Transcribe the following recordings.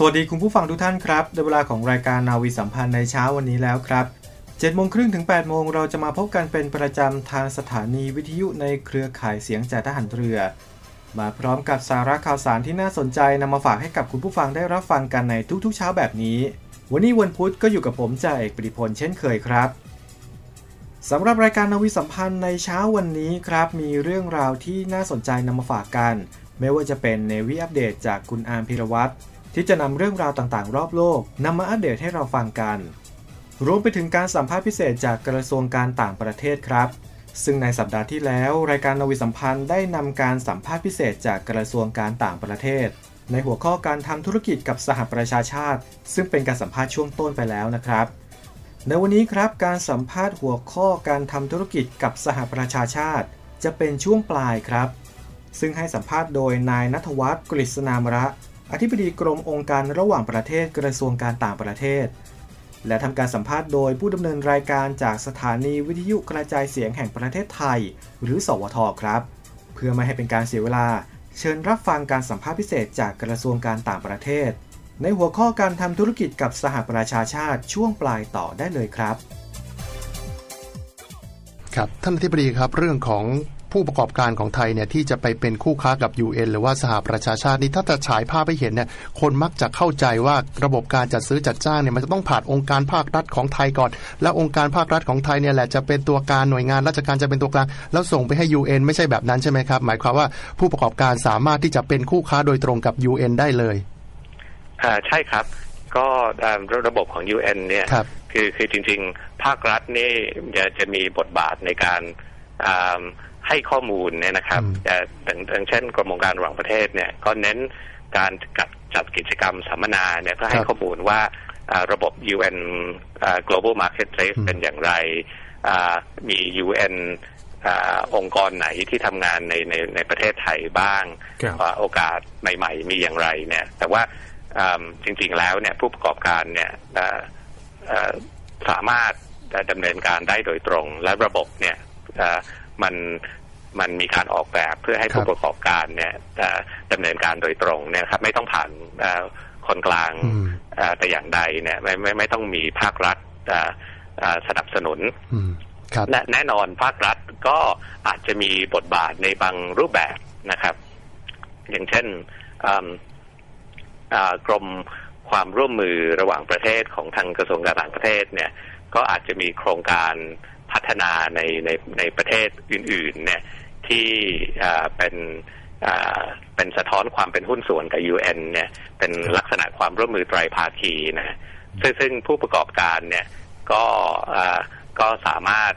สวัสดีคุณผู้ฟังทุกท่านครับในเวลาของรายการนาวีสัมพันธ์ในเช้าวันนี้แล้วครับ7โมงครึ่งถึง8โมงเราจะมาพบกันเป็นประจำทางสถานีวิทยุในเครือข่ายเสียงจากทหารเรือ มาพร้อมกับสาระข่าวสารที่น่าสนใจนำมาฝากให้กับคุณผู้ฟังได้รับฟังกันในทุกๆ เช้าแบบนี้ วันนี้วันพุธก็อยู่กับผมจ่าเอกปริพลเช่นเคยครับสำหรับรายการนาวีสัมพันธ์ในเช้าวันนี้ครับ มีเรื่องราวที่น่าสนใจนำมาฝากกัน ไม่ว่าจะเป็นเนวีอัปเดตจากคุณอาร์มพิรวัตร ที่จะนำเรื่องราวต่างๆ รอบโลกนำมาอัปเดตให้เราฟังกัน รวมไปถึงการสัมภาษณ์พิเศษจากกระทรวงการต่างประเทศครับ ซึ่งในสัปดาห์ที่แล้ว รายการนวีสัมพันธ์ได้นำการสัมภาษณ์พิเศษจากกระทรวงการต่างประเทศ ในหัวข้อการทำธุรกิจกับสหประชาชาติ ซึ่งเป็นการสัมภาษณ์ช่วงต้นไปแล้วนะครับ ในวันนี้ครับการสัมภาษณ์หัวข้อการทำธุรกิจกับสหประชาชาติ จะเป็นช่วงปลายครับซึ่งให้สัมภาษณ์โดยนายนัทวัฒน์กฤษณามระ อธิบดีกรมองค์การระหว่างประเทศกระทรวงการต่างประเทศ และทำการสัมภาษณ์โดยผู้ดำเนินรายการจากสถานีวิทยุกระจายเสียงแห่งประเทศไทย หรือ สวทครับ เพื่อไม่ให้เป็นการเสียเวลา เชิญรับฟังการสัมภาษณ์พิเศษจากกระทรวงการต่างประเทศ ในหัวข้อการทำธุรกิจกับสหประชาชาติช่วงปลายต่อได้เลยครับ ครับท่านอธิบดีครับเรื่องของ ผู้ประกอบการของไทยเนี่ยที่จะไปเป็นคู่ค้ากับ UN หรือว่าสหประชาชาตินี่ถ้าจะฉายภาพไปเห็นเนี่ยคนมักจะเข้าใจว่าระบบการจัดซื้อจัดจ้างเนี่ยมันจะต้องผ่านองค์การภาครัฐของไทยก่อน แล้วองค์การภาครัฐของไทยเนี่ยแหละจะเป็นตัวการหน่วยงานราชการจะเป็นตัวกลาง แล้วส่งไปให้ UN ไม่ใช่แบบนั้นใช่ไหมครับ หมายความว่าผู้ประกอบการสามารถที่จะเป็นคู่ค้าโดยตรงกับ UN ได้เลยอ่าใช่ครับก็ระบบของ UN เนี่ยครับคือคือจริง ๆ ภาครัฐนี่จะจะมีบทบาทในการ ให้ข้อมูลเนี่ยนะครับอืมแต่อย่างเช่นกรมองค์การระหว่างประเทศเนี่ยก็เน้นการจัดจัดกิจกรรมสัมมนาเนี่ยเพื่อให้ครับข้อมูลว่าอ่าระบบ UN อ่า global marketplace อืมเป็นอย่างไรอ่ามี UN อ่าองค์กรไหนที่ทำงานในในในประเทศไทยบ้างครับว่าโอกาสใหม่ๆ มีอย่างไรเนี่ย แต่ว่าอ่าจริงๆแล้วเนี่ยผู้ประกอบการเนี่ยอ่าอ่าสามารถดำเนินการได้โดยตรง และระบบเนี่ยอ่า มันมันมีการออกแบบเพื่อให้ครับผู้ประกอบการเนี่ยอ่าดำเนินการโดยตรงเนี่ยครับไม่ต้องผ่านอ่าคนกลางอืมอ่าแต่อย่างใดเนี่ยไม่ไม่ไม่ต้องมีภาครัฐอ่าอ่าสนับสนุนอืมครับและแน่นอนภาครัฐก็อาจจะมีบทบาทในบางรูปแบบนะครับ อย่างเช่นอืมอ่ากรมความร่วมมือระหว่างประเทศของทางกระทรวงการต่างประเทศเนี่ย ก็อาจจะมีโครงการ พัฒนาในในในประเทศอื่นๆเนี่ยที่เป็นเป็นสะท้อนความเป็นหุ้นส่วนกับ UN เนี่ยเป็นลักษณะความร่วมมือไตรภาคีนะซึ่งซึ่งผู้ประกอบการเนี่ยก็ก็สามารถ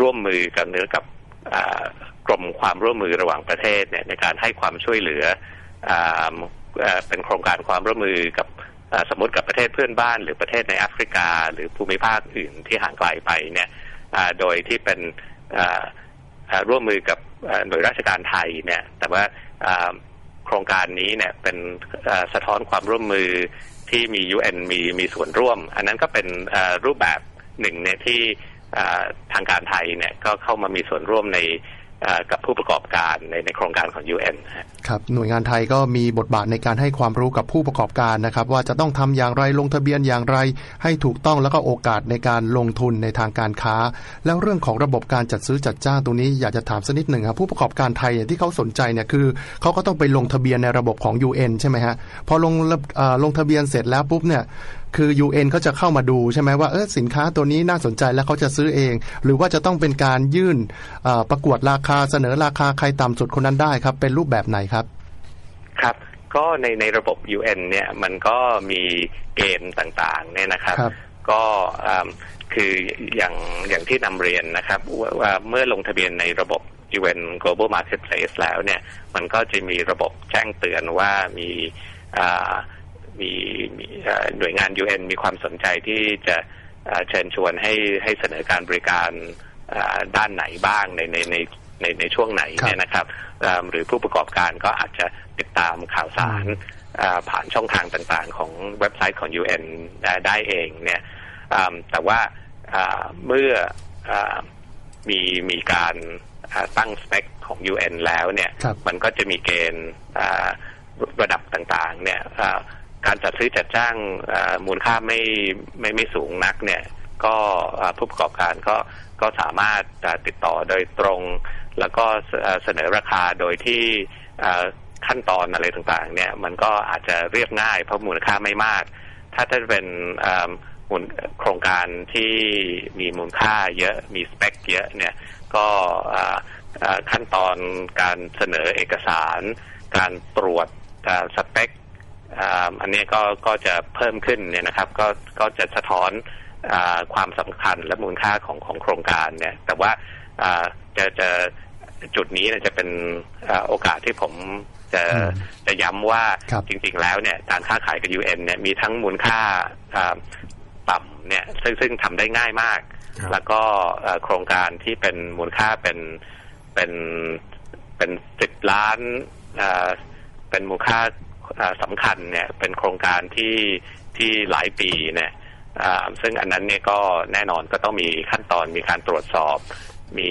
ร่วมมือกับเนื้อกับกรมความร่วมมือระหว่างประเทศเนี่ยในการให้ความช่วยเหลืออ่าเอ่อเป็นโครงการความร่วมมือกับ สมมติกับประเทศเพื่อนบ้าน หรือประเทศในแอฟริกา หรือภูมิภาคอื่นที่ห่างไกลไปเนี่ยโดยที่เป็นร่วมมือกับหน่วยราชการไทยเนี่ยแต่ว่าโครงการนี้เนี่ยเป็นสะท้อนความร่วมมือที่มี UN มีมีส่วนร่วม อันนั้นก็เป็นรูปแบบหนึ่งเนี่ยที่ทางการไทยเนี่ยก็เข้ามามีส่วนร่วมใน กับผู้ประกอบการในในโครงการของ UN ครับหน่วยงานไทยก็มีบทบาทในการให้ความรู้กับผู้ประกอบการนะครับ ว่าจะต้องทำอย่างไรลงทะเบียนอย่างไร ให้ถูกต้องแล้วก็โอกาสในการลงทุนในทางการค้า แล้วเรื่องของระบบการจัดซื้อจัดจ้างตรงนี้อยากจะถามสักนิดหนึ่งครับผู้ประกอบการไทยที่เขาสนใจเนี่ยคือเขาก็ต้องไปลงทะเบียนในระบบของ UN ใช่ไหมฮะพอลงลงทะเบียนเสร็จแล้วปุ๊บเนี่ย คือ UN เขาจะเข้ามาดูใช่ไหมว่าเออสินค้าตัวนี้น่าสนใจแล้วเขาจะซื้อเอง หรือว่าจะต้องเป็นการยื่นประกวดราคาเสนอราคาใครต่ำสุดคนนั้นได้ครับ เป็นรูปแบบไหนครับ ครับ ก็ในในระบบ UN เนี่ยมันก็มีเกณฑ์ต่างๆเนี่ยนะครับรบก็คืออย่างอย่างที่นำเรียนนะครับว่าเมื่อลงทะเบียนในระบบ UN Global Marketplace แล้วเนี่ย มันก็จะมีระบบแจ้งเตือนว่ามี มีหน่วยงาน UN มีความสนใจที่จะเชิญชวนให้ให้เสนอการบริการด้านไหนบ้างในในในในในช่วงไหนเนี่ยนะครับหรือผู้ประกอบการก็อาจจะติดตามข่าวสารผ่านช่องทางต่างๆ ของเว็บไซต์ของ UN ได้เองเนี่ยแต่ว่าเมื่อมีมีการตั้งสเปคของ UN แล้วเนี่ยมันก็จะมีเกณฑ์ระดับต่างๆเนี่ย การจัดซื้อจัดจ้างมูลค่าไม่ไม่ไม่สูงนักเนี่ยก็ผู้ประกอบการก็ก็สามารถติดต่อโดยตรง แล้วก็เสนอราคาโดยที่ขั้นตอนอะไรต่างๆ เนี่ยมันก็อาจจะเรียบง่ายเพราะมูลค่าไม่มาก ถ้าถ้าเป็นมูลโครงการที่มีมูลค่าเยอะมีสเปคเยอะเนี่ยก็ขั้นตอนการเสนอเอกสาร การตรวจสเปค อันนี้ก็ก็จะเพิ่มขึ้นเนี่ยนะครับ ก็ก็จะสะท้อนอความสำคัญและมูลค่าของของโครงการเนี่ย แต่ว่าจะจะจุดนี้จะเป็นโอกาสที่ผมจะจะย้ำว่าจริง ๆ แล้วเนี่ยการค้าขายกับ UN เนี่ยมีทั้งมูลค่าต่ำเนี่ยซึ่งซึ่งทำได้ง่ายมาก แล้วก็โครงการที่เป็นมูลค่าเป็นเป็นเป็นสิบล้านเป็นมูลค่า สำคัญเนี่ยเป็นโครงการที่ที่หลายปีเนี่ยซึ่งอันนั้นเนี่ยก็แน่นอนก็ต้องมีขั้นตอนมีการตรวจสอบ มี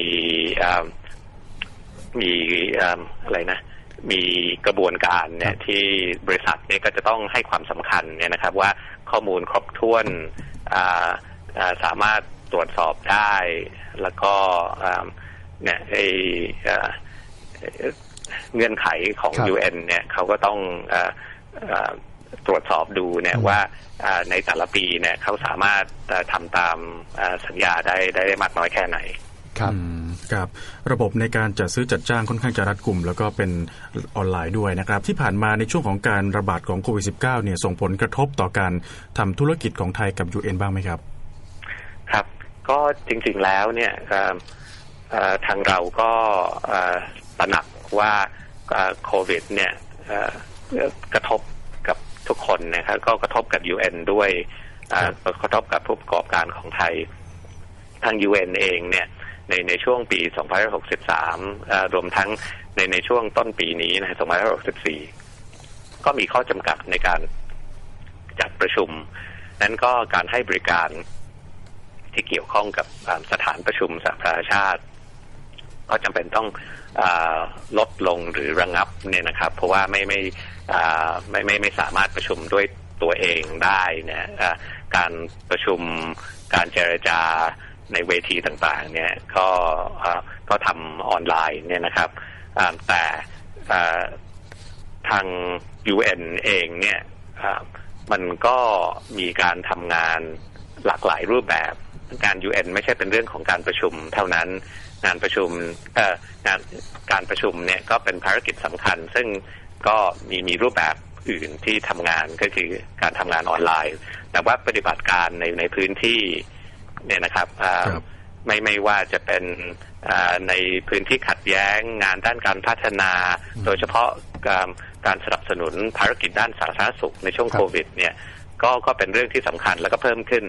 มีอะไรนะมีกระบวนการเนี่ยที่บริษัทเนี่ยก็จะต้องให้ความสำคัญเนี่ยนะครับว่าข้อมูลครบถ้วนสามารถตรวจสอบได้ แล้วก็เนี่ยไอ เงื่อนไขของ UN เนี่ยเขาก็ต้องอตรวจสอบดูเนี่ยว่าในแต่ละปีเนี่ยเขาสามารถทำตามสัญญาได้ได้มากน้อยแค่ไหนครับครับระบบในการจัดซื้อจัดจ้างค่อนข้างจะรัดกลุ่มแล้วก็เป็นออนไลน์ด้วยนะครับ ที่ผ่านมาในช่วงของการระบาดของโควิด -19 เนี่ยส่งผลกระทบต่อการทำธุรกิจของไทยกับ UN บ้างไหมครับ ครับ ก็จริงๆแล้วเนี่ยทางเราก็ตระหนัก ว่าโควิดเนี่ยกระทบกับทุกคนนะครับก็กระทบกับ UN ด้วยกระทบกับผู้ประกอบการของไทย ทาง UN เองเนี่ยในในช่วงปี 2563 รวมทั้งในในช่วงต้นปีนี้นะ2564 ก็มีข้อจำกัดในการจัดประชุม นั้นก็การให้บริการที่เกี่ยวข้องกับสถานประชุมสหประชาชาติ ก็จำเป็นต้องอลดลงหรือระงงับเนี่ยนะครับ เพราะว่าไม่ไม่ไม่ไม่ไม่สามารถประชุมด้วยตัวเองได้เนี่ยการประชุมการเจรจาในเวทีต่างๆ เนี่ยก็ก็ทำออนไลน์เนี่ยนะครับแต่ทาง UN เองเนี่ยมันก็มีการทำงานหลากหลายรูปแบบ การ UN ไม่ใช่เป็นเรื่องของการประชุมเท่านั้น งานประชุมงานการประชุมเนี่ยก็เป็นภารกิจสำคัญ ซึ่งก็มีมีรูปแบบอื่นที่ทำงานก็คือการทำงานออนไลน์ แต่ว่าปฏิบัติการในในพื้นที่เนี่ยนะครับไม่ไม่ว่าจะเป็นในพื้นที่ขัดแย้งงานด้านการพัฒนา โดยเฉพาะการการสนับสนุนภารกิจด้านสาธารณสุขในช่วงโควิดเนี่ยก็ก็เป็นเรื่องที่สำคัญแล้วก็เพิ่มขึ้น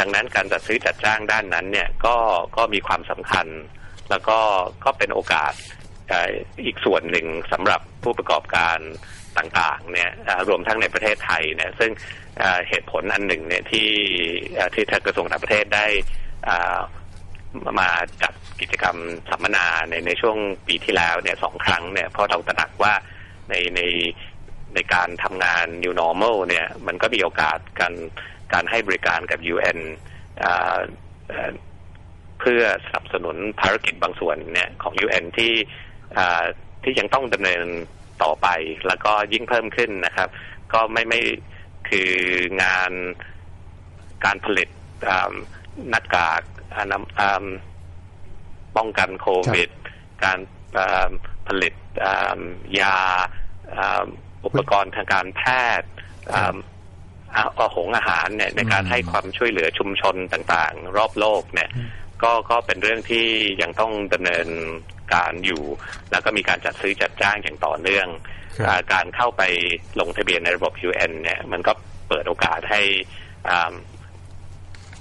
ดังนั้นการจัดซื้อจัดจ้างด้านนั้นเนี่ยก็ก็มีความสำคัญ แล้วก็ก็เป็นโอกาสอีกส่วนหนึ่งสำหรับผู้ประกอบการต่างๆเนี่ยรวมทั้งในประเทศไทยเนี่ยซึ่งเหตุผลอันหนึ่งเนี่ยที่ที่ทางกระทรวงต่างประเทศได้มาจัดกิจกรรมสัมมนาในในช่วงปีที่แล้วเนี่ยสองครั้งเนี่ยเพราะเราตระหนักว่าในในในการทำงาน new normal เนี่ยมันก็มีโอกาสการการให้บริการกับ UN อ่า เอ่อเพื่อสนับสนุนภารกิจบางส่วนเนี่ยของ UN ที่อ่าที่ยังต้องดำเนินต่อไปแล้วก็ยิ่งเพิ่มขึ้นนะครับ ก็ไม่ไม่คืองานการผลิตอ่าหน้ากากอนาอ่าป้องกันโควิด การอ่าผลิตอ่ายาอ่าอุปกรณ์ทางการแพทย์อ่าอาอาหงอาหารเนี่ยในการอืมให้ความช่วยเหลือชุมชนต่างๆ รอบโลกเนี่ย ก็ก็เป็นเรื่องที่ยังต้องดำเนินการอยู่ แล้วก็มีการจัดซื้อจัดจ้างอย่างต่อเนื่องครับอ่าการเข้าไปลงทะเบียนในระบบ UN เนี่ยมันก็เปิดโอกาสให้อ่า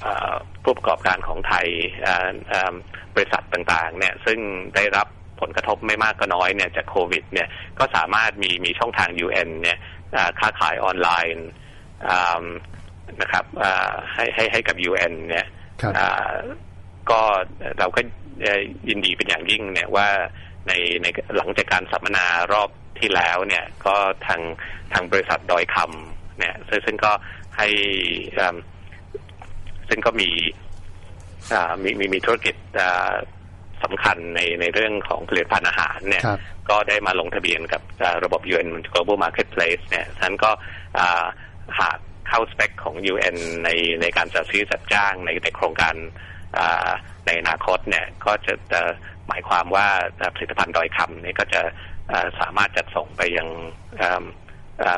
อ่าผู้ประกอบการของไทยอ่าอ่าบริษัทต่างๆเนี่ยซึ่งได้รับผลกระทบไม่มากก็น้อยเนี่ยจากโควิดเนี่ยก็สามารถมีมีช่องทาง UN เนี่ยอ่าค้าขายออนไลน์อ่านะครับอ่าให้ให้ให้กับ UN เนี่ยครับอ่า ก็เราก็เอ่อยินดีเป็นอย่างยิ่งเนี่ยว่าในในหลังจากการสัมมนารอบที่แล้วเนี่ยก็ทางทางบริษัทดอยคำเนี่ยซึ่งซึ่งก็ให้อ่าซึ่งก็มีอ่ามีมีมีธุรกิจอ่าสำคัญในในเรื่องของผลิตภัณฑ์อาหารเนี่ยครับก็ได้มาลงทะเบียนกับอ่าระบบ UN Global Marketplace เนี่ยฉะนั้นก็อ่าหากเข้าสเปคของ UN ในในการจัดซื้อจัดจ้างในในโครงการอ่า ในอนาคตเนี่ยก็จะจะหมายความว่าผลิตภัณฑ์ดอยคำนี่ก็จะสามารถจัดส่งไปยัง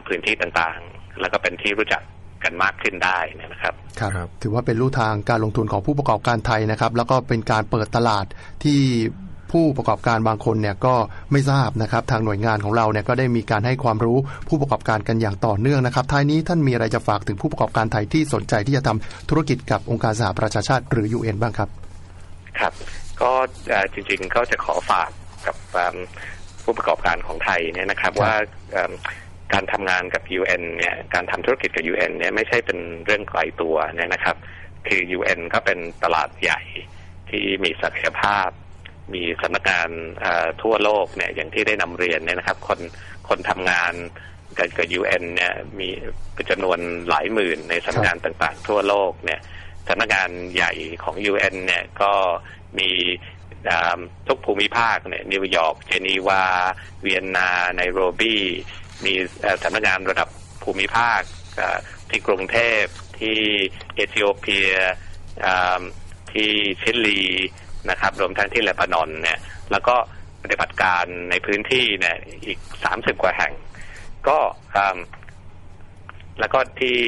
พื้นที่ต่างๆ แล้วก็เป็นที่รู้จักกันมากขึ้นได้นะครับครับ ถือว่าเป็นลู่ทางการลงทุนของผู้ประกอบการไทยนะครับ แล้วก็เป็นการเปิดตลาดที่ ผู้ประกอบการบางคนเนี่ยก็ไม่ทราบนะครับ ทางหน่วยงานของเราเนี่ยก็ได้มีการให้ความรู้ผู้ประกอบการกันอย่างต่อเนื่องนะครับท้ายนี้ท่านมีอะไรจะฝากถึงผู้ประกอบการไทยที่สนใจที่จะทำธุรกิจกับองค์การสหประชาชาติหรือ UN บ้างครับ ครับ ก็เอ่อจริงๆก็จะขอฝากกับเอิ่มผู้ประกอบการของไทยเนี่ยนะครับครับว่าเอิ่มการทำงานกับ UN เนี่ยการทำธุรกิจกับ UN เนี่ยไม่ใช่เป็นเรื่องไกลตัวเนี่ยนะครับ คือ UN ก็เป็นตลาดใหญ่ที่มีศักยภาพ มีสำนักงานทั่วโลกเนี่ยอย่างที่ได้นำเรียนเนี่ยนะครับ คนคนทำงานกับกับ UN เนี่ยมีเป็นจำนวนหลายหมื่นในสำนักงานต่างๆ ทั่วโลกเนี่ยสำนักงานใหญ่ของ UN เนี่ยก็มีทุกภูมิภาคเนี่ยนิวยอร์กเจนีวา เวียนนาไนโรบีมีสำนักงานระดับภูมิภาคที่กรุงเทพที่เอธิโอเปียที่ชิลี นะครับ รวมทั้งที่เลบานอนเนี่ย แล้วก็ปฏิบัติการในพื้นที่เนี่ยอีก30กว่าแห่ง ก็อ่าแล้วก็ที่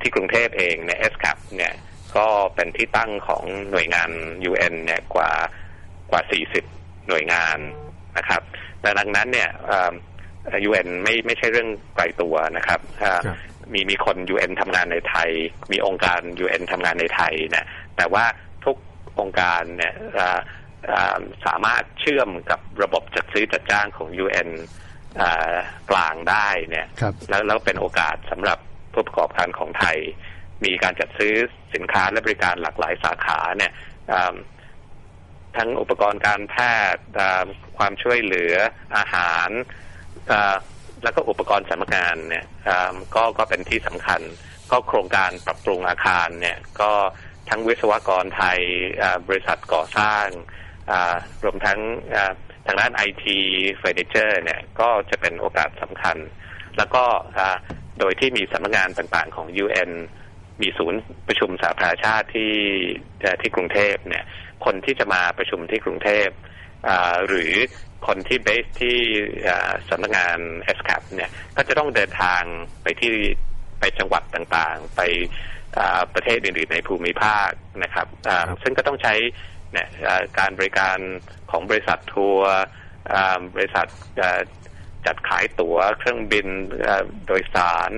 ที่กรุงเทพเองเนี่ย SCAP เนี่ย ก็เป็นที่ตั้งของหน่วยงาน UN เนี่ยกว่ากว่า 40 หน่วยงานนะครับแต่ดังนั้นเนี่ยเอ่อ UN ไม่ไม่ใช่เรื่องไกลตัวนะครับอ่าครับมีมีคน UN ทำงานในไทย มีองค์การ UN ทำงานในไทยเนี่ยแต่ว่า ทุกองค์การเนี่ยอ่าอ่าสามารถเชื่อมกับระบบจัดซื้อจัดจ้างของ UN อ่ากลางได้เนี่ยครับแล้วแล้วเป็นโอกาสสำหรับผู้ประกอบการของไทย มีการจัดซื้อสินค้าและบริการหลากหลายสาขาเนี่ยอ่าทั้งอุปกรณ์การแพทย์อ่าความช่วยเหลืออาหารอ่าแล้วก็อุปกรณ์สำนักงานเนี่ยอ่าก็ก็เป็นที่สำคัญ ก็โครงการปรับปรุงอาคารเนี่ยก็ ทั้งวิศวกรไทยบริษัทก่อสร้างรวมทั้งทางด้านไอทีเฟอร์นิเจอร์เนี่ยก็จะเป็นโอกาสสำคัญ แล้วก็โดยที่มีสำนักงานต่างๆของ UN มีศูนย์ประชุมสหประชาชาติที่ที่กรุงเทพเนี่ยคนที่จะมาประชุมที่กรุงเทพหรือคนที่เบสที่สำนักงาน s c a p เนี่ยก็จะต้องเดินทางไปที่ไปจังหวัดต่างๆ ไป ประเทศอื่น ๆ ในภูมิภาคนะครับอ่าครับซึ่งก็ต้องใช้เนี่ยอ่าการบริการของบริษัททัวร์อ่าบริษัทอ่าจัดขายตั๋วเครื่องบินเอ่อโดยสาร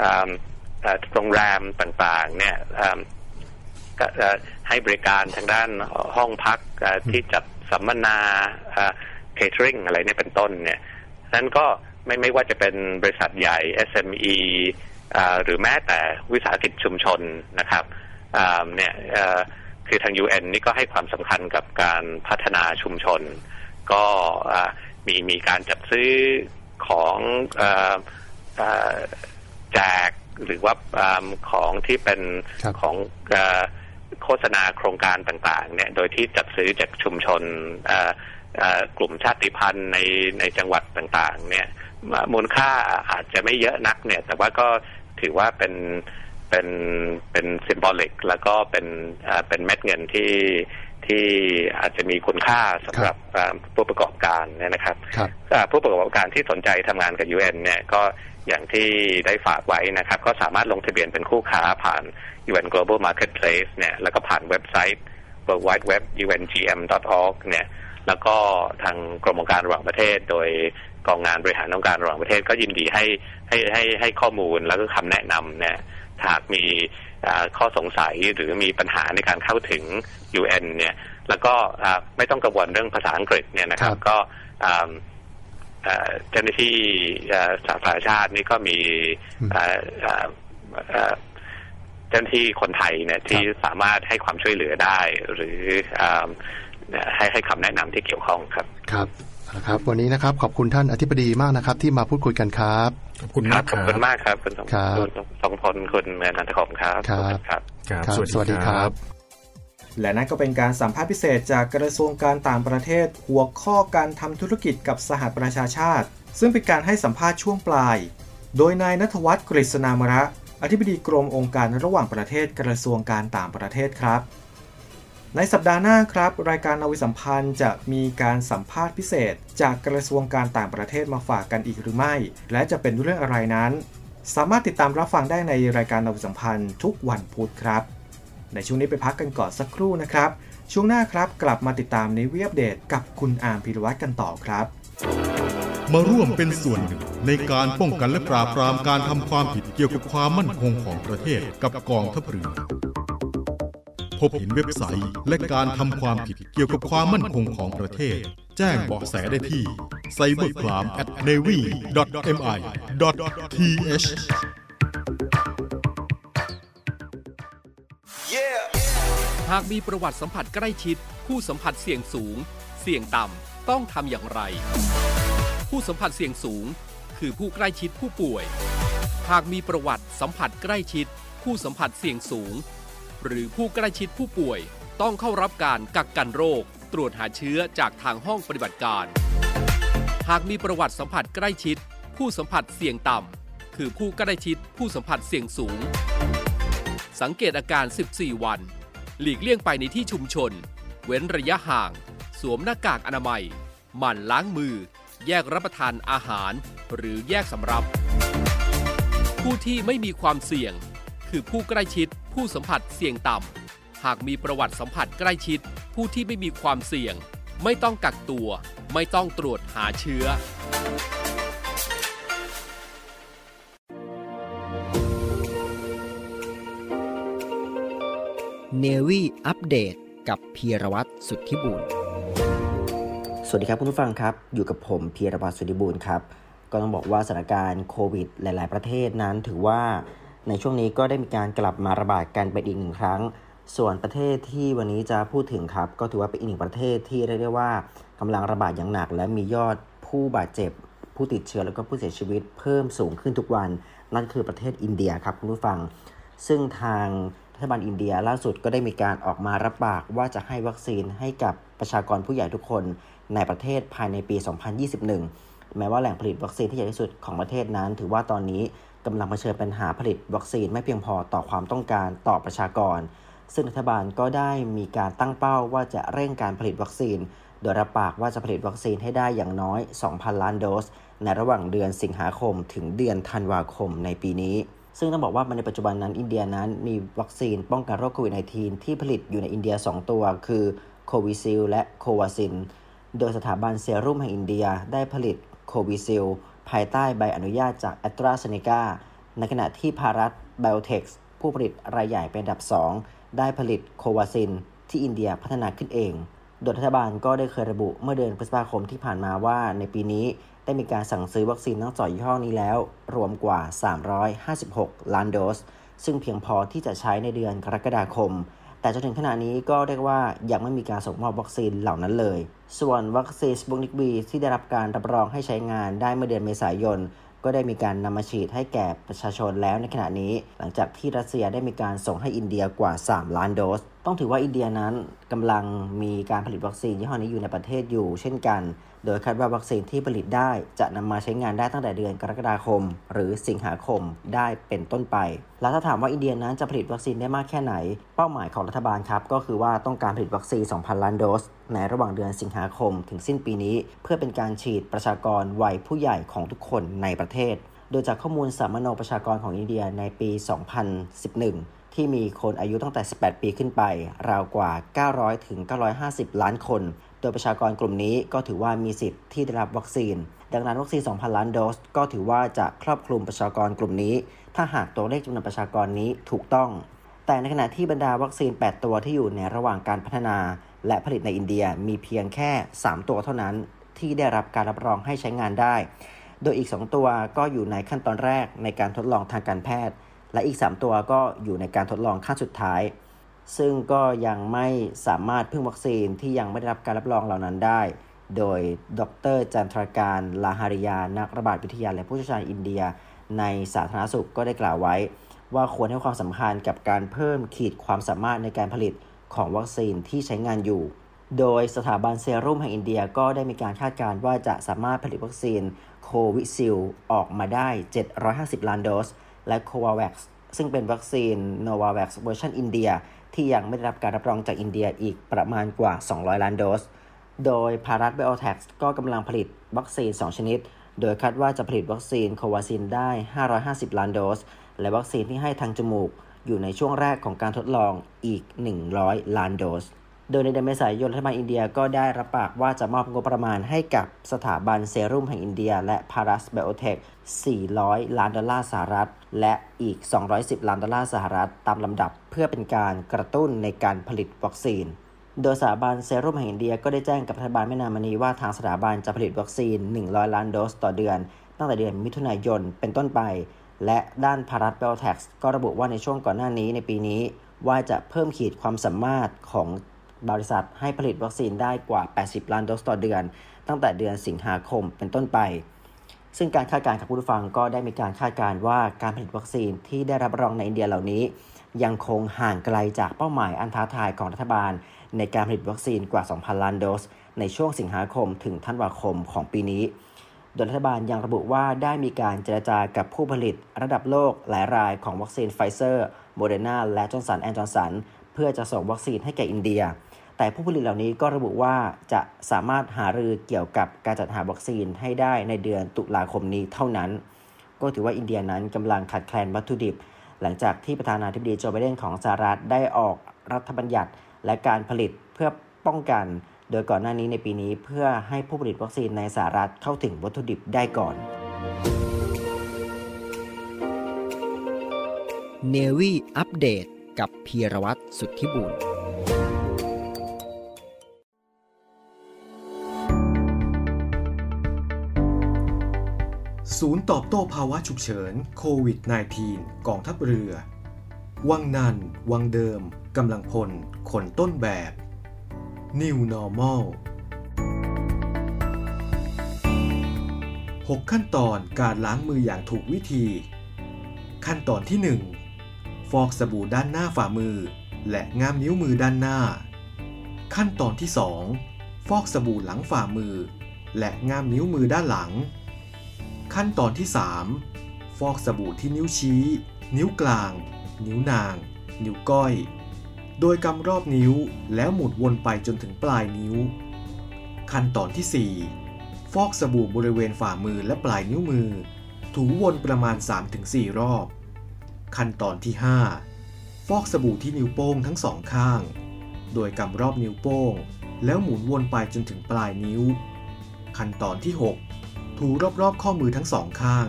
อ่าเอ่อโรงแรมต่างๆเนี่ยอ่าก็เอ่อให้บริการทางด้านห้องพักเอ่อที่จัดสัมมนาเคเทอริงอะไรเนี่ยเป็นต้นเนี่ยนั้นก็ไม่ไม่ว่าจะเป็นบริษัทใหญ่ SME อ่า หรือแม้แต่วิสาหกิจชุมชนนะครับอ่าเนี่ยเอ่อคือทาง UN นี่ก็ให้ความสำคัญกับการพัฒนาชุมชน ก็มีมีการจัดซื้อของแจกหรือว่าของที่เป็นของโฆษณาโครงการต่างๆเนี่ยโดยที่จัดซื้อจากชุมชนกลุ่มชาติพันธุ์ในในจังหวัดต่างๆเนี่ย มูลค่าอาจจะไม่เยอะนักเนี่ย แต่ว่าก็ถือว่าเป็นเป็นเป็นสิมบอลิก แล้วก็เป็นเป็นเม็ดเงินที่ที่อาจจะมีคุณค่าสำหรับผู้ประกอบการเนี่ยนะครับผู้ประกอบการที่สนใจทำงานกับ UN เนี่ยก็อย่างที่ได้ฝากไว้นะครับ ก็สามารถลงทะเบียนเป็นคู่ค้าผ่าน UN Global Marketplace เนี่ยแล้วก็ผ่านเว็บไซต์ world wide web ungm.org เนี่ยแล้วก็ทางกรมการระหว่างประเทศโดย กองงานบริหารองค์การระหว่างประเทศก็ยินดีให้ให้ให้ให้ข้อมูลแล้วก็คำแนะนำเนี่ยหากมีข้อสงสัยหรือมีปัญหาในการเข้าถึง UN เนี่ยแล้วก็ไม่ต้องกังวลเรื่องภาษาอังกฤษเนี่ยนะครับก็เจ้าหน้าที่สหประชาชาตินี่ก็มีเจ้าหน้าที่คนไทยเนี่ยที่สามารถให้ความช่วยเหลือได้ หรือให้ให้คำแนะนำที่เกี่ยวข้องครับครับ นะครับ วันนี้นะครับขอบคุณท่านอธิบดีมากนะครับ ที่มาพูดคุยกันครับขอบคุณมากขอบคุณมากครับคุณสองสองพลคุณนันทคมครับครับครับสวัสดีครับและนั่นก็เป็นการสัมภาษณ์พิเศษจากกระทรวงการต่างประเทศ หัวข้อการทำธุรกิจกับสหประชาชาติ ซึ่งเป็นการให้สัมภาษณ์ช่วงปลาย โดยนายนัทวัฒน์กฤษณามระ อธิบดีกรมองค์การระหว่างประเทศกระทรวงการต่างประเทศครับ ในสัปดาห์หน้าครับ รายการนาวิสัมพันธ์จะมีการสัมภาษณ์พิเศษ จากกระทรวงการต่างประเทศมาฝากกันอีกหรือไม่ และจะเป็นเรื่องอะไรนั้น สามารถติดตามรับฟังได้ในรายการนาวิสัมพันธ์ทุกวันพุธครับ ในช่วงนี้ไปพักกันก่อนสักครู่นะครับ ช่วงหน้าครับกลับมาติดตามในเวีอัปเดตกับคุณอาร์มพิรวัตรกันต่อครับมาร่วมเป็นส่วนหนึ่งในการป้องกันและปราบปรามการทำความผิดเกี่ยวกับความมั่นคงของประเทศกับกองทัพเรือ พบเห็นเว็บไซต์และการทำความผิดเกี่ยวกับความมั่นคงของประเทศ แจ้งเบาะแสได้ที่ cybercrime@navy.mi.th หากมีประวัติสัมผัสใกล้ชิด ผู้สัมผัสเสี่ยงสูง เสี่ยงต่ำต้องทำอย่างไร ผู้สัมผัสเสี่ยงสูง คือผู้ใกล้ชิดผู้ป่วย หากมีประวัติสัมผัสใกล้ชิด ผู้สัมผัสเสี่ยงสูง หรือผู้ใกล้ชิดผู้ป่วย ต้องเข้ารับการกักกันโรค ตรวจหาเชื้อจากทางห้องปฏิบัติการ หากมีประวัติสัมผัสใกล้ชิด ผู้สัมผัสเสี่ยงต่ำ คือผู้ใกล้ชิดผู้สัมผัสเสี่ยงสูง สังเกตอาการ 14 วัน หลีกเลี่ยงไปในที่ชุมชน เว้นระยะห่าง สวมหน้ากากอนามัย หมั่นล้างมือ แยกรับประทานอาหาร หรือแยกสำรับ ผู้ที่ไม่มีความเสี่ยง คือผู้ใกล้ชิด ผู้สัมผัสเสี่ยงต่ำ หากมีประวัติสัมผัสใกล้ชิด ผู้ที่ไม่มีความเสี่ยง ไม่ต้องกักตัว ไม่ต้องตรวจหาเชื้อเนวีอัปเดตกับพีรวัตรสุทธิบุญสวัสดีครับคุณผู้ฟังครับ อยู่กับผมพีรวัตรสุทธิบุญครับ ก็ต้องบอกว่าสถานการณ์โควิด หลาย ๆ ประเทศนั้นถือว่า ในช่วงนี้ก็ได้มีการกลับมาระบาดกันไปอีกหนึ่งครั้ง ส่วนประเทศที่วันนี้จะพูดถึงครับ ก็ถือว่าเป็นอีกหนึ่งประเทศที่เรียกได้ว่ากำลังระบาดอย่างหนัก และมียอดผู้บาดเจ็บ ผู้ติดเชื้อแล้วก็ผู้เสียชีวิตเพิ่มสูงขึ้นทุกวัน นั่นคือประเทศอินเดียครับคุณผู้ฟัง ซึ่งทางรัฐบาลอินเดียล่าสุดก็ได้มีการออกมารับปากว่าจะให้วัคซีนให้กับประชากรผู้ใหญ่ทุกคนในประเทศภายในปี 2021 แม้ว่าแหล่งผลิตวัคซีนที่ใหญ่ที่สุดของประเทศนั้น ถือว่าตอนนี้ กำลังเผชิญปัญหาผลิตวัคซีนไม่เพียงพอต่อความต้องการต่อประชากร ซึ่งรัฐบาลก็ได้มีการตั้งเป้าว่าจะเร่งการผลิตวัคซีน โดยรับปากว่าจะผลิตวัคซีนให้ได้อย่างน้อย 2,000 ล้านโดส ในระหว่างเดือนสิงหาคมถึงเดือนธันวาคมในปีนี้ ซึ่งต้องบอกว่าในปัจจุบันนั้นอินเดียนั้นมีวัคซีนป้องกันโรคโควิด -19 ที่ผลิตอยู่ในอินเดีย 2 ตัว คือโควิชิลด์และโควาซิน โดยสถาบันเซรุ่มแห่งอินเดียได้ผลิตโควิชิลด์ ภายใต้ใบอนุญาตจากแอสตราเซเนกาในขณะที่ภารัตไบโอเทคผู้ผลิตรายใหญ่เป็นอันดับ 2 ได้ผลิตโควาซิน ที่อินเดียพัฒนาขึ้นเอง โดยรัฐบาลก็ได้เคยระบุเมื่อเดือนพฤษภาคมที่ผ่านมาว่าในปีนี้ได้มีการสั่งซื้อวัคซีนทั้งสองยี่ห้อนี้แล้ว รวมกว่า 356 ล้านโดส ซึ่งเพียงพอที่จะใช้ในเดือนกรกฎาคม แต่จนถึงขณะนี้ก็เรียกว่ายังไม่มีการส่งมอบวัคซีนเหล่านั้นเลย ส่วนวัคซีนสปุตนิกบีที่ได้รับการรับรองให้ใช้งานได้เมื่อเดือนเมษายน ก็ได้มีการนำมาฉีดให้แก่ประชาชนแล้วในขณะนี้ หลังจากที่รัสเซียได้มีการส่งให้อินเดียกว่า 3 ล้านโดส ต้องถือว่าอินเดียนั้นกำลังมีการผลิตวัคซีนยี่ห้อนี้อยู่ในประเทศอยู่ เช่นกัน โดยคาดว่าวัคซีนที่ผลิตได้จะนำมาใช้งานได้ตั้งแต่เดือนกรกฎาคม หรือสิงหาคมได้เป็นต้นไป แล้วถ้าถามว่าอินเดียนั้นจะผลิตวัคซีนได้มากแค่ไหน เป้าหมายของรัฐบาลครับ ก็คือว่าต้องการผลิตวัคซีน 2,000 ล้านโดส ในระหว่างเดือนสิงหาคม ถึงสิ้นปีนี้ เพื่อเป็นการฉีดประชากรวัยผู้ใหญ่ของทุกคนในประเทศ โดยจากข้อมูลสามโนประชากรของอินเดียในปี 2011ที่มีคนอายุตั้งแต่ 18 ปีขึ้นไป ราวกว่า 900 ถึง 950 ล้านคน ดยประชากรกลุ่มนี้ก็ถือว่ามีสิทธิ์ที่ได้รับวัคซีน ดังนั้นวัคซีน 2,000 ล้านโดส ก็ถือว่าจะครอบคลุมประชากรกลุ่มนี้ ถ้าหากตัวเลขจำนวนประชากรนี้ถูกต้อง แต่ในขณะที่บรรดาวัคซีน 8 ตัวที่อยู่ในระหว่างการพัฒนา และผลิตในอินเดียมีเพียงแค่ 3 ตัวเท่านั้นที่ได้รับการรับรองให้ใช้งานได้ โดยอีก 2 ตัวก็อยู่ในขั้นตอนแรกในการทดลองทางการแพทย์ และอีก 3 ตัวก็อยู่ในการทดลองขั้นสุดท้าย ซึ่งก็ยังไม่สามารถพึ่งวัคซีนที่ยังไม่ได้รับการรับรองเหล่านั้นได้ โดยดรจันทรการลาฮาริยา นักระบาดวิทยาและผู้เชี่ยวชาญอินเดีย ในสาธารณสุขก็ได้กล่าวไว้ ว่าควรให้ความสำคัญกับการเพิ่มขีดความสามารถในการผลิตของวัคซีนที่ใช้งานอยู่ โดยสถาบันเซรุ่มแห่งอินเดียก็ได้มีการคาดการณ์ว่าจะสามารถผลิตวัคซีนโควิชิลด์ออกมาได้ 750 ล้านโดส และโควา v a x ซึ่งเป็นวัคซีน Novavax เวอร์ชันอินเดีย ที่ยังไม่ได้รับการรับรองจากอินเดียอีกประมาณกว่า 200 ล้านโดส โดยภารัตไบโอเทคก็กำลังผลิตวัคซีน 2 ชนิด โดยคาดว่าจะผลิตวัคซีนโควาซินได้ 550 ล้านโดส และวัคซีนที่ให้ทางจมูก อยู่ในช่วงแรกของการทดลองอีก 100 ล้านโดส โดยในเดือนเมษายนรัฐบาลอินเดียก็ได้รับปากว่าจะมอบงบประมาณให้กับสถาบันเซรุ่มแห่งอินเดีย และภารัตไบโอเทค 400 ล้านดอลลาร์สหรัฐ และอีก 210 ล้านดอลลาร์สหรัฐ ตามลำดับเพื่อเป็นการกระตุ้นในการผลิตวัคซีน โดยสถาบันเซรุ่มแห่งอินเดียก็ได้แจ้งกับรัฐบาลไม่นานมานี้ว่าทางสถาบันจะผลิตวัคซีน 100 ล้านโดสต่อเดือน ตั้งแต่เดือนมิถุนายนเป็นต้นไป และด้านภารัตไบโอเทคก็ระบุว่าในช่วงก่อนหน้านี้ในปีนี้ ว่าจะเพิ่มขีดความสามารถของ บริษัทให้ผลิตวัคซีนได้กว่า 80 ล้านโดสต่อเดือน ตั้งแต่เดือนสิงหาคมเป็นต้นไป ซึ่งการคาดการณ์ของผู้ฟังก็ได้มีการคาดการณ์ว่าการผลิตวัคซีนที่ได้รับรองในอินเดียเหล่านี้ ยังคงห่างไกลจากเป้าหมายอันท้าทายของรัฐบาล ในการผลิตวัคซีนกว่า 2,000 ล้านโดส ในช่วงสิงหาคมถึงธันวาคมของปีนี้โดยรัฐบาลยังระบุว่าได้มีการเจรจากับผู้ผลิตระดับโลกหลายรายของวัคซีนไฟเซอร์โมเดอร์นาและจอห์นสันแอนด์จอห์นสัน เพื่อจะส่งวัคซีนให้แก่อินเดีย แต่ผู้ผลิตเหล่านี้ก็ระบุว่าจะสามารถหารือเกี่ยวกับการจัดหาวัคซีนให้ได้ในเดือนตุลาคมนี้เท่านั้น ก็ถือว่าอินเดียนั้นกำลังขาดแคลนวัตถุดิบ หลังจากที่ประธานาธิบดีโจไบเดนของสหรัฐได้ออกรัฐบัญญัติและการผลิตเพื่อป้องกัน โดยก่อนหน้านี้ในปีนี้เพื่อให้ผู้ผลิตวัคซีนในสหรัฐเข้าถึงวัตถุดิบได้ก่อนเนวีอัปเดต กับพีรวัตรสุทธิบุญศูนย์ตอบโต้ภาวะฉุกเฉินโควิด -19 กองทัพเรือ วังนัน วังเดิม กำลังพล คนต้นแบบ New Normal 6 ขั้นตอนการล้างมืออย่างถูกวิธี ขั้นตอนที่ 1 อกสบู่ด้านหน้าฝ่ามือ และง่ามนิ้วมือด้านหน้า ขั้นตอนที่ 2 ฟอกสบู่หลังฝ่ามือ และง่ามนิ้วมือด้านหลัง ขั้นตอนที่ 3 ฟอกสบู่ที่นิ้วชี้ นิ้วกลาง นิ้วนาง นิ้วก้อย โดยกำรอบนิ้วแล้วหมุนวนไปจนถึงปลายนิ้ว ขั้นตอนที่ 4 ฟอกสบู่บริเวณฝ่ามือและปลายนิ้วมือ ถูวนประมาณ 3-4 รอบ ขั้นตอนที่ 5 ฟอกสบู่ที่นิ้วโป้งทั้งสองข้าง โดยกำรอบนิ้วโป้ง แล้วหมุนวนไปจนถึงปลายนิ้ว ขั้นตอนที่ 6 ถูรอบๆข้อมือทั้งสองข้าง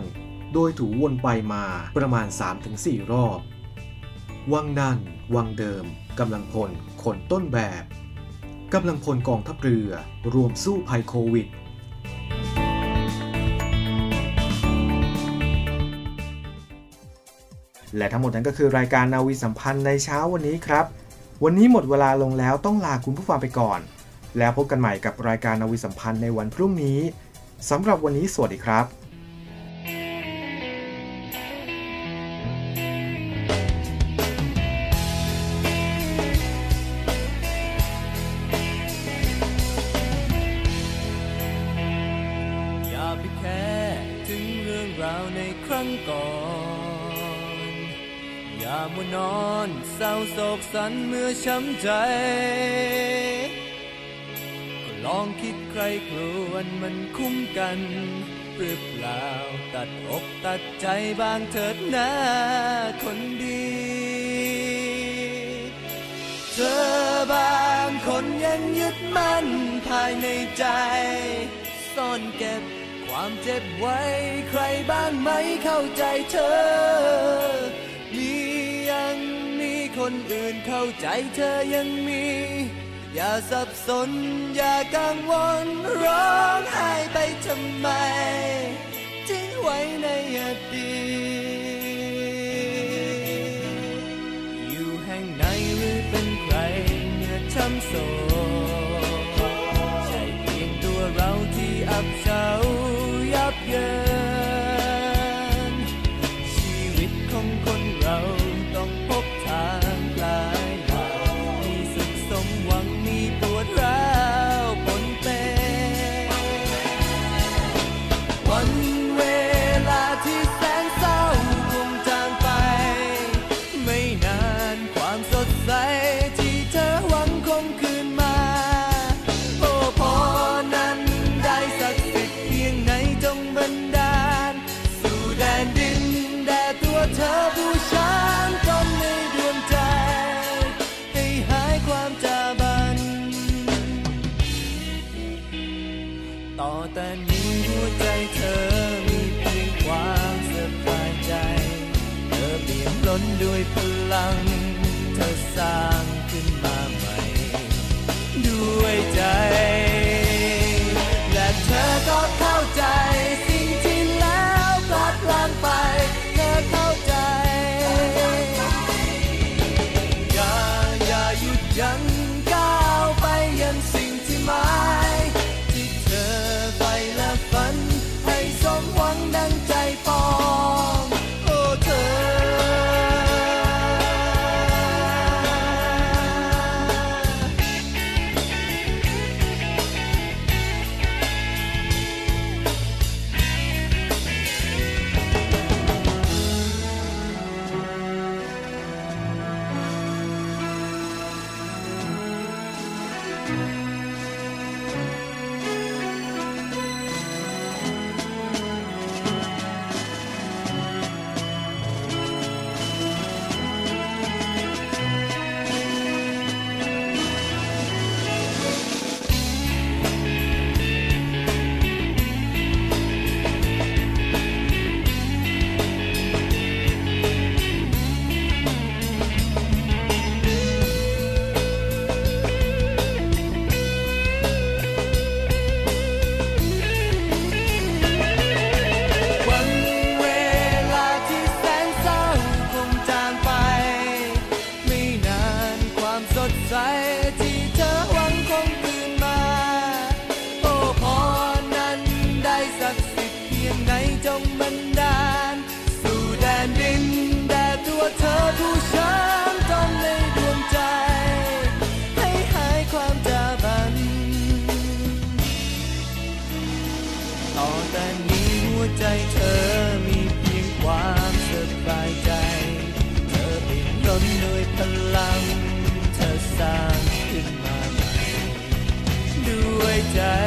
โดยถูวนไปมาประมาณ 3-4 รอบ วังนั่น วังเดิมกำลังพลคนต้นแบบกำลังพลกองทัพเรือ รวมสู้ภัยโควิด และทั้งหมดนั้นก็คือรายการนาวีสัมพันธ์ในเช้าวันนี้ครับ วันนี้หมดเวลาลงแล้วต้องลาคุณผู้ฟังไปก่อน แล้วพบกันใหม่กับรายการนาวีสัมพันธ์ในวันพรุ่งนี้สำหรับวันนี้สวัสดีครับ ช้ำใจ ก็ลองคิดใครครวนมันคุ้มกันหรือเปล่าตัดอกตัดใจบางเถิดนะคนดี เธอบางคนยังยึดมั่นภายในใจ ซ่อนเก็บความเจ็บไว้ใครบ้างไหมเข้าใจเธอ คนอื่นเข้าใจเธอยังมี อย่าสับสนอย่ากังวลร้องไห้ไปทำไม ทิ้งไว้ในอดีตอยู่แห่งไหนหรือเป็นใครเมื่อช้ำโศกใช่เพียงตัวเราที่อับเฉา ด้วยพลังเธอสร้างขึ้นมาใหม่ ด้วยใจ Yeah.